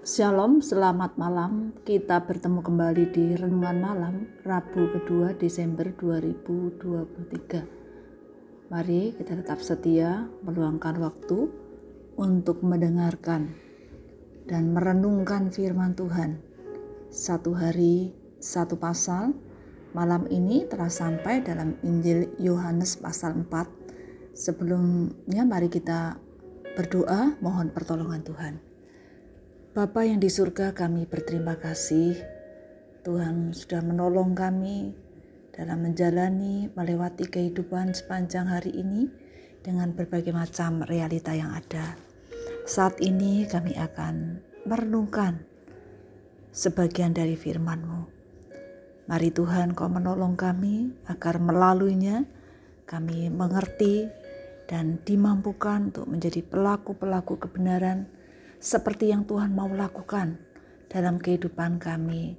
Shalom, selamat malam. Kita bertemu kembali di Renungan Malam Rabu kedua Desember 2023. Mari kita tetap setia meluangkan waktu untuk mendengarkan dan merenungkan firman Tuhan. Satu hari, satu pasal. Malam ini telah sampai dalam Injil Yohanes pasal 4. Sebelumnya mari kita berdoa mohon pertolongan Tuhan. Bapa yang di surga kami berterima kasih Tuhan sudah menolong kami dalam menjalani melewati kehidupan sepanjang hari ini dengan berbagai macam realita yang ada. Saat ini kami akan merenungkan sebagian dari firman-Mu. Mari Tuhan kau menolong kami agar melaluinya kami mengerti dan dimampukan untuk menjadi pelaku-pelaku kebenaran seperti yang Tuhan mau lakukan dalam kehidupan kami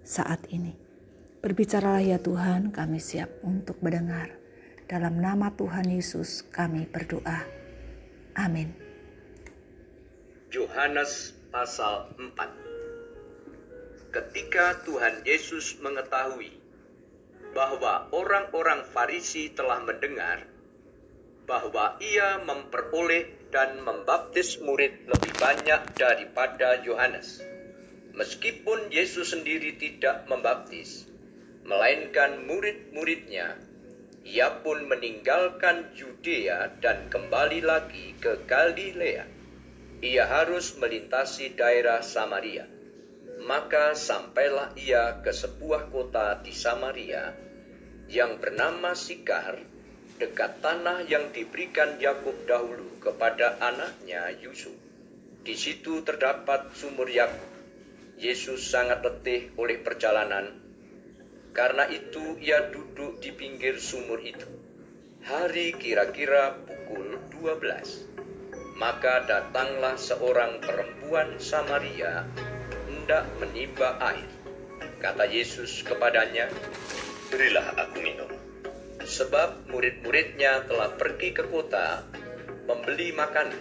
saat ini. Berbicaralah ya Tuhan, kami siap untuk mendengar. Dalam nama Tuhan Yesus kami berdoa. Amin. Yohanes pasal 4 Ketika Tuhan Yesus mengetahui bahwa orang-orang Farisi telah mendengar bahwa ia memperoleh dan membaptis murid lebih banyak daripada Yohanes. Meskipun Yesus sendiri tidak membaptis, melainkan murid-muridnya, ia pun meninggalkan Yudea dan kembali lagi ke Galilea. Ia harus melintasi daerah Samaria. Maka sampailah ia ke sebuah kota di Samaria yang bernama Sikar, dekat tanah yang diberikan Yakub dahulu kepada anaknya Yusuf. Di situ terdapat sumur Yakub. Yesus sangat letih oleh perjalanan. Karena itu ia duduk di pinggir sumur itu. Hari kira-kira pukul 12. Maka datanglah seorang perempuan Samaria hendak menimba air. Kata Yesus kepadanya, "Berilah aku minum." Sebab murid-muridnya telah pergi ke kota membeli makanan.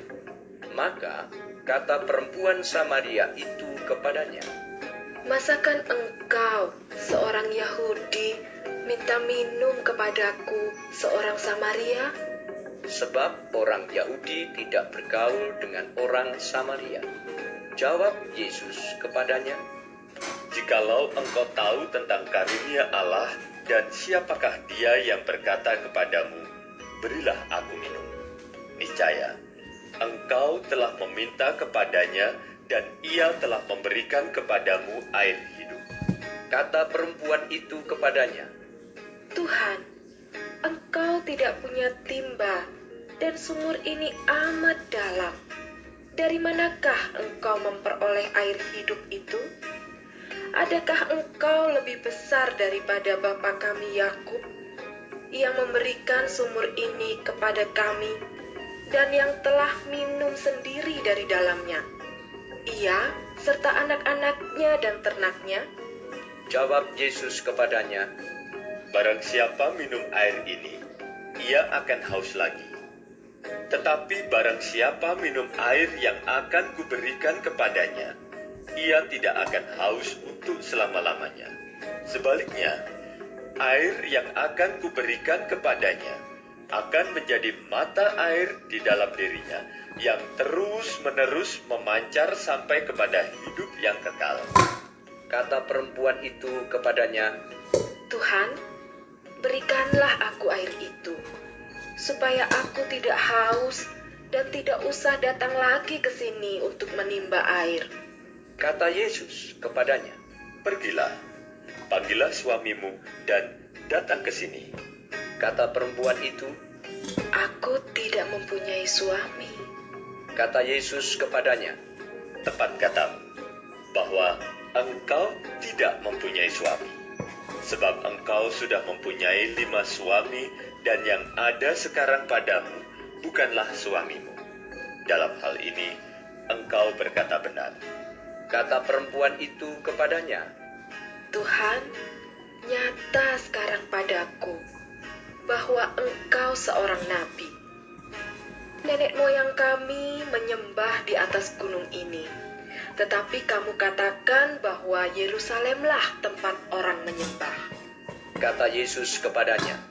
Maka kata perempuan Samaria itu kepadanya, Masakan engkau, seorang Yahudi, minta minum kepadaku, seorang Samaria? Sebab orang Yahudi tidak bergaul dengan orang Samaria. Jawab Yesus kepadanya, Jikalau engkau tahu tentang karunia Allah dan siapakah dia yang berkata kepadamu, berilah aku minum? Niscaya, engkau telah meminta kepadanya dan ia telah memberikan kepadamu air hidup. Kata perempuan itu kepadanya, Tuhan, engkau tidak punya timba dan sumur ini amat dalam. Dari manakah engkau memperoleh air hidup itu? Adakah engkau lebih besar daripada bapa kami Yakub yang memberikan sumur ini kepada kami dan yang telah minum sendiri dari dalamnya? Ia serta anak-anaknya dan ternaknya? Jawab Yesus kepadanya, Barang siapa minum air ini, ia akan haus lagi. Tetapi barang siapa minum air yang akan kuberikan kepadanya, ia tidak akan haus untuk selama-lamanya. Sebaliknya, air yang akan kuberikan kepadanya akan menjadi mata air di dalam dirinya yang terus-menerus memancar sampai kepada hidup yang kekal. Kata perempuan itu kepadanya, Tuhan, berikanlah aku air itu, supaya aku tidak haus dan tidak usah datang lagi ke sini untuk menimba air. Kata Yesus kepadanya, Pergilah, panggillah suamimu dan datang ke sini. Kata perempuan itu, Aku tidak mempunyai suami. Kata Yesus kepadanya, Tepat katamu, bahwa engkau tidak mempunyai suami. Sebab engkau sudah mempunyai lima suami dan yang ada sekarang padamu bukanlah suamimu. Dalam hal ini, engkau berkata benar. Kata perempuan itu kepadanya, Tuhan, nyata sekarang padaku bahwa engkau seorang nabi. Nenek moyang kami menyembah di atas gunung ini, tetapi kamu katakan bahwa Yerusalemlah tempat orang menyembah. Kata Yesus kepadanya,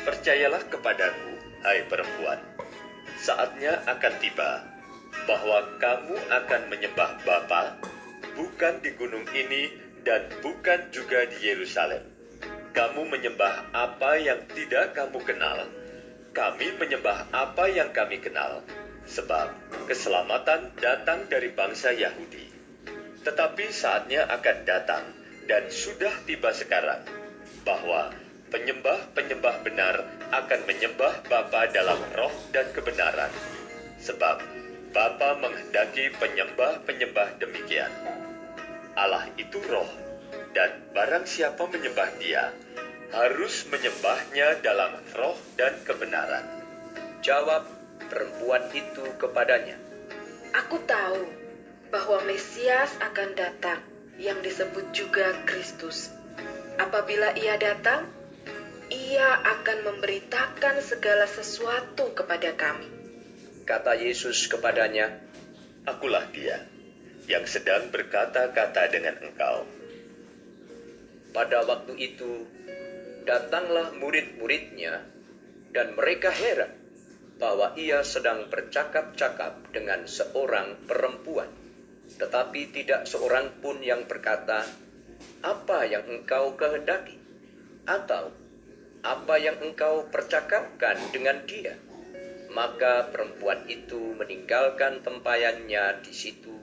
Percayalah kepadaku, hai perempuan. Saatnya akan tiba bahwa kamu akan menyembah Bapa bukan di gunung ini dan bukan juga di Yerusalem. Kamu menyembah apa yang tidak kamu kenal. Kami menyembah apa yang kami kenal. Sebab keselamatan datang dari bangsa Yahudi. Tetapi saatnya akan datang dan sudah tiba sekarang bahwa penyembah-penyembah benar akan menyembah Bapa dalam roh dan kebenaran. Sebab Bapa menghendaki penyembah-penyembah demikian. Allah itu roh, dan barang siapa menyembah dia, harus menyembahnya dalam roh dan kebenaran. jawab perempuan itu kepadanya. Aku tahu bahwa Mesias akan datang yang disebut juga Kristus. Apabila ia datang, ia akan memberitakan segala sesuatu kepada kami. Kata Yesus kepadanya, Akulah dia yang sedang berkata-kata dengan engkau. Pada waktu itu, datanglah murid-muridnya, dan mereka heran bahwa ia sedang bercakap-cakap dengan seorang perempuan. Tetapi tidak seorang pun yang berkata, "Apa yang engkau kehendaki?" atau "Apa yang engkau percakapkan dengan dia?" Maka perempuan itu meninggalkan tempayannya di situ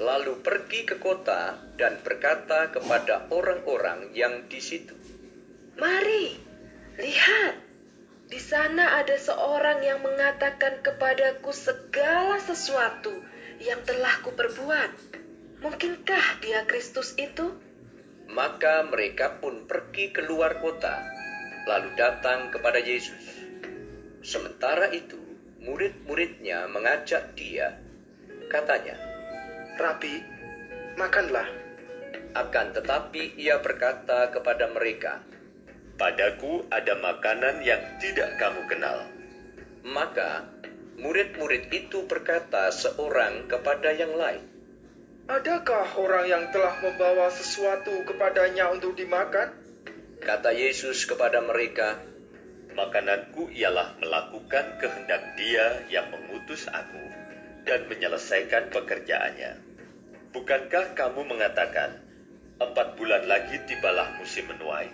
lalu pergi ke kota dan berkata kepada orang-orang yang di situ, Mari, lihat. Di sana ada seorang yang mengatakan kepadaku segala sesuatu yang telah kuperbuat. Mungkinkah dia Kristus itu? Maka mereka pun pergi keluar kota, lalu datang kepada Yesus. Sementara itu, murid-muridnya mengajak dia. Katanya, Rabi, makanlah. akan tetapi ia berkata kepada mereka, Padaku ada makanan yang tidak kamu kenal. maka murid-murid itu berkata seorang kepada yang lain, Adakah orang yang telah membawa sesuatu kepadanya untuk dimakan? kata Yesus kepada mereka, Makananku ialah melakukan kehendak dia yang mengutus aku dan menyelesaikan pekerjaannya. Bukankah kamu mengatakan, empat bulan lagi tibalah musim menuai?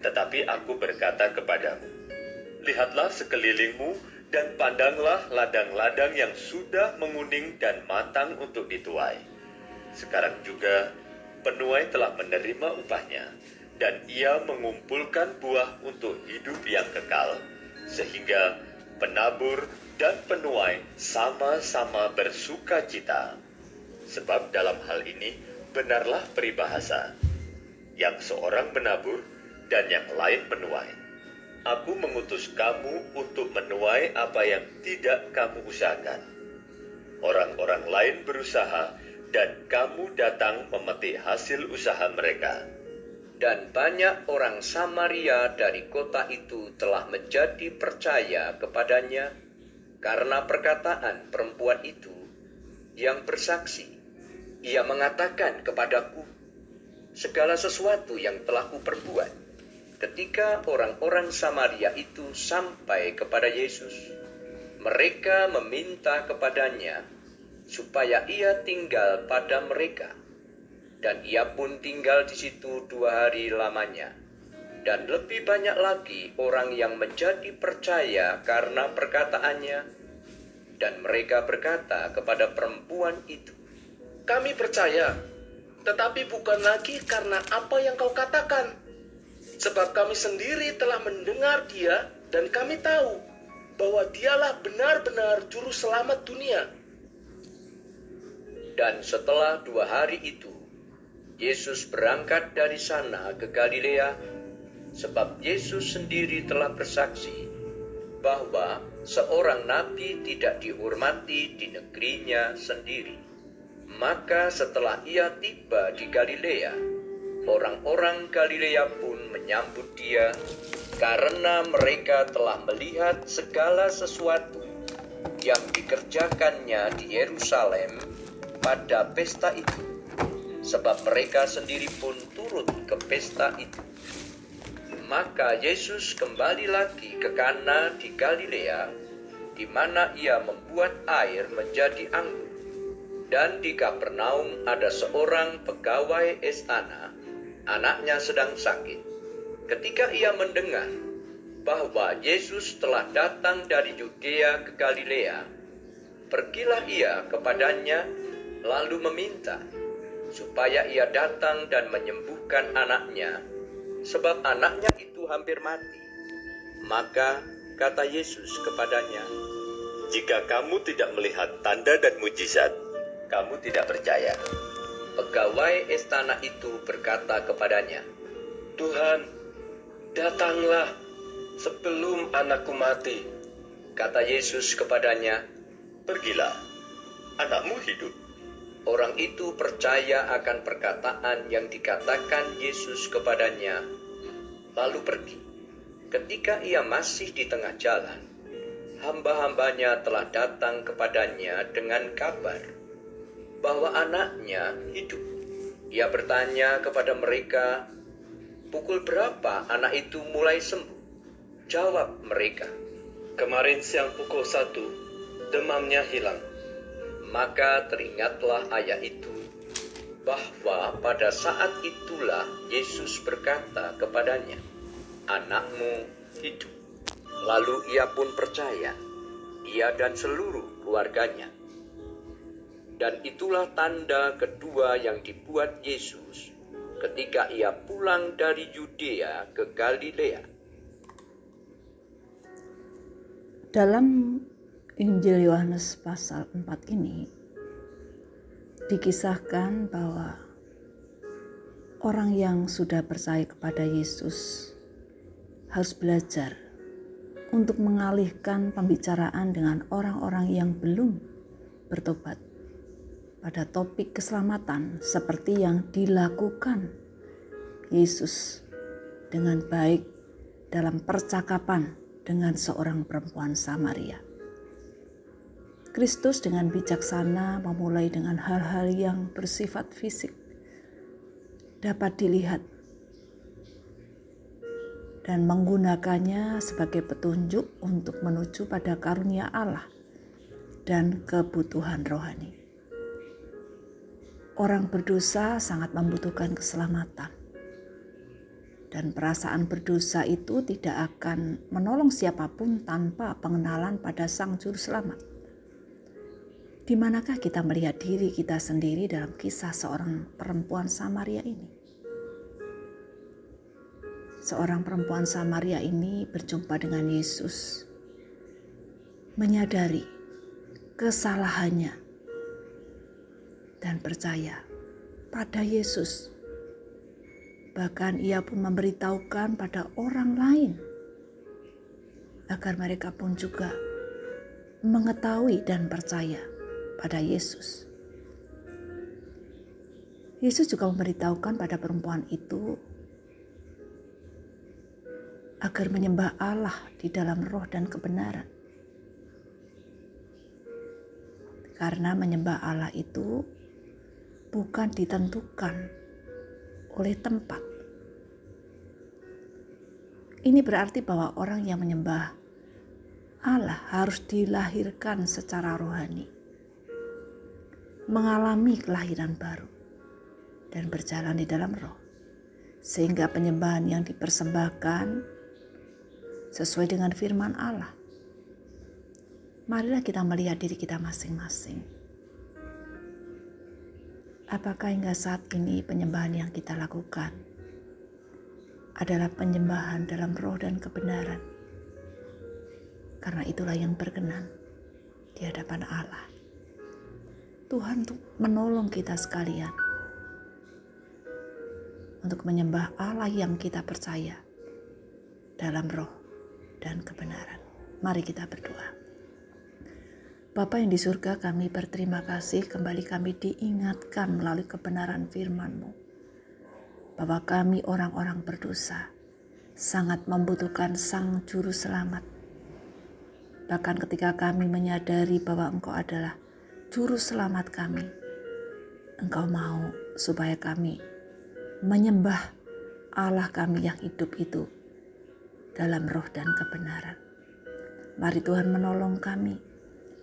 Tetapi aku berkata kepadamu, lihatlah sekelilingmu dan pandanglah ladang-ladang yang sudah menguning dan matang untuk dituai. Sekarang juga penuai telah menerima upahnya, dan ia mengumpulkan buah untuk hidup yang kekal, sehingga penabur dan penuai sama-sama bersuka cita. Sebab dalam hal ini benarlah peribahasa, yang seorang menabur dan yang lain menuai. Aku mengutus kamu untuk menuai apa yang tidak kamu usahakan. Orang-orang lain berusaha dan kamu datang memetik hasil usaha mereka. Dan banyak orang Samaria dari kota itu telah menjadi percaya kepadanya karena perkataan perempuan itu yang bersaksi. Ia mengatakan kepadaku, segala sesuatu yang telah kuperbuat. Ketika orang-orang Samaria itu sampai kepada Yesus, mereka meminta kepadanya supaya ia tinggal pada mereka dan ia pun tinggal di situ dua hari lamanya. Dan lebih banyak lagi orang yang menjadi percaya karena perkataannya. Dan mereka berkata kepada perempuan itu, Kami percaya, tetapi bukan lagi karena apa yang kau katakan. Sebab kami sendiri telah mendengar dia dan kami tahu bahwa dialah benar-benar juru selamat dunia. Dan setelah dua hari itu, Yesus berangkat dari sana ke Galilea, sebab Yesus sendiri telah bersaksi bahwa seorang nabi tidak dihormati di negerinya sendiri. Maka setelah ia tiba di Galilea, orang-orang Galilea pun menyambut dia karena mereka telah melihat segala sesuatu yang dikerjakannya di Yerusalem pada pesta itu, sebab mereka sendiri pun turut ke pesta itu. Maka Yesus kembali lagi ke Kana di Galilea, di mana ia membuat air menjadi anggur. Dan di Kapernaum ada seorang pegawai istana, anaknya sedang sakit. Ketika ia mendengar bahwa Yesus telah datang dari Yudea ke Galilea, pergilah ia kepadanya lalu meminta supaya ia datang dan menyembuhkan anaknya, sebab anaknya itu hampir mati. Maka kata Yesus kepadanya, Jika kamu tidak melihat tanda dan mujizat, kamu tidak percaya. Pegawai istana itu berkata kepadanya, Tuhan, datanglah sebelum anakku mati. Kata Yesus kepadanya, Pergilah, anakmu hidup. Orang itu percaya akan perkataan yang dikatakan Yesus kepadanya, lalu pergi. Ketika ia masih di tengah jalan, hamba-hambanya telah datang kepadanya dengan kabar bahwa anaknya hidup. Ia bertanya kepada mereka, "Pukul berapa anak itu mulai sembuh?" Jawab mereka, Kemarin siang pukul satu, demamnya hilang. Maka teringatlah ayat itu bahwa pada saat itulah Yesus berkata kepadanya, "Anakmu hidup." Lalu ia pun percaya, ia dan seluruh keluarganya. Dan itulah tanda kedua yang dibuat Yesus ketika ia pulang dari Yudea ke Galilea. Dalam Injil Yohanes pasal 4 ini dikisahkan bahwa orang yang sudah percaya kepada Yesus harus belajar untuk mengalihkan pembicaraan dengan orang-orang yang belum bertobat pada topik keselamatan seperti yang dilakukan Yesus dengan baik dalam percakapan dengan seorang perempuan Samaria. Kristus dengan bijaksana memulai dengan hal-hal yang bersifat fisik dapat dilihat dan menggunakannya sebagai petunjuk untuk menuju pada karunia Allah dan kebutuhan rohani. Orang berdosa sangat membutuhkan keselamatan dan perasaan berdosa itu tidak akan menolong siapa pun tanpa pengenalan pada Sang Juru Selamat. Di manakah kita melihat diri kita sendiri dalam kisah seorang perempuan Samaria ini? Seorang perempuan Samaria ini berjumpa dengan Yesus, menyadari kesalahannya, dan percaya pada Yesus Bahkan ia pun memberitahukan pada orang lain agar mereka pun juga mengetahui dan percaya pada Yesus. Yesus juga memberitahukan pada perempuan itu agar menyembah Allah di dalam roh dan kebenaran. Karena menyembah Allah itu bukan ditentukan oleh tempat. Ini berarti bahwa orang yang menyembah Allah harus dilahirkan secara rohani, mengalami kelahiran baru, dan berjalan di dalam roh, sehingga penyembahan yang dipersembahkan sesuai dengan firman Allah. Marilah kita melihat diri kita masing-masing Apakah hingga saat ini penyembahan yang kita lakukan adalah penyembahan dalam roh dan kebenaran? Karena itulah yang berkenan di hadapan Allah. Tuhan untuk menolong kita sekalian untuk menyembah Allah yang kita percaya dalam roh dan kebenaran. Mari kita berdoa. Bapa yang di surga kami berterima kasih kembali kami diingatkan melalui kebenaran firman-Mu. Bahwa kami orang-orang berdosa sangat membutuhkan Sang Juru Selamat. Bahkan ketika kami menyadari bahwa Engkau adalah Juru Selamat kami, Engkau mau supaya kami menyembah Allah kami yang hidup itu dalam roh dan kebenaran. Mari Tuhan menolong kami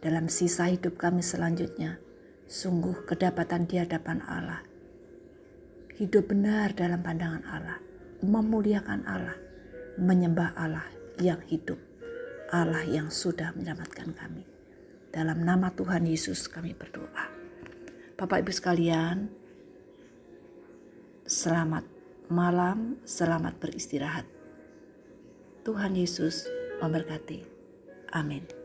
dalam sisa hidup kami selanjutnya. Sungguh kedapatan di hadapan Allah. Hidup benar dalam pandangan Allah. Memuliakan Allah. Menyembah Allah yang hidup. Allah yang sudah menyelamatkan kami. Dalam nama Tuhan Yesus kami berdoa. Bapak Ibu sekalian, selamat malam, selamat beristirahat. Tuhan Yesus memberkati. Amin.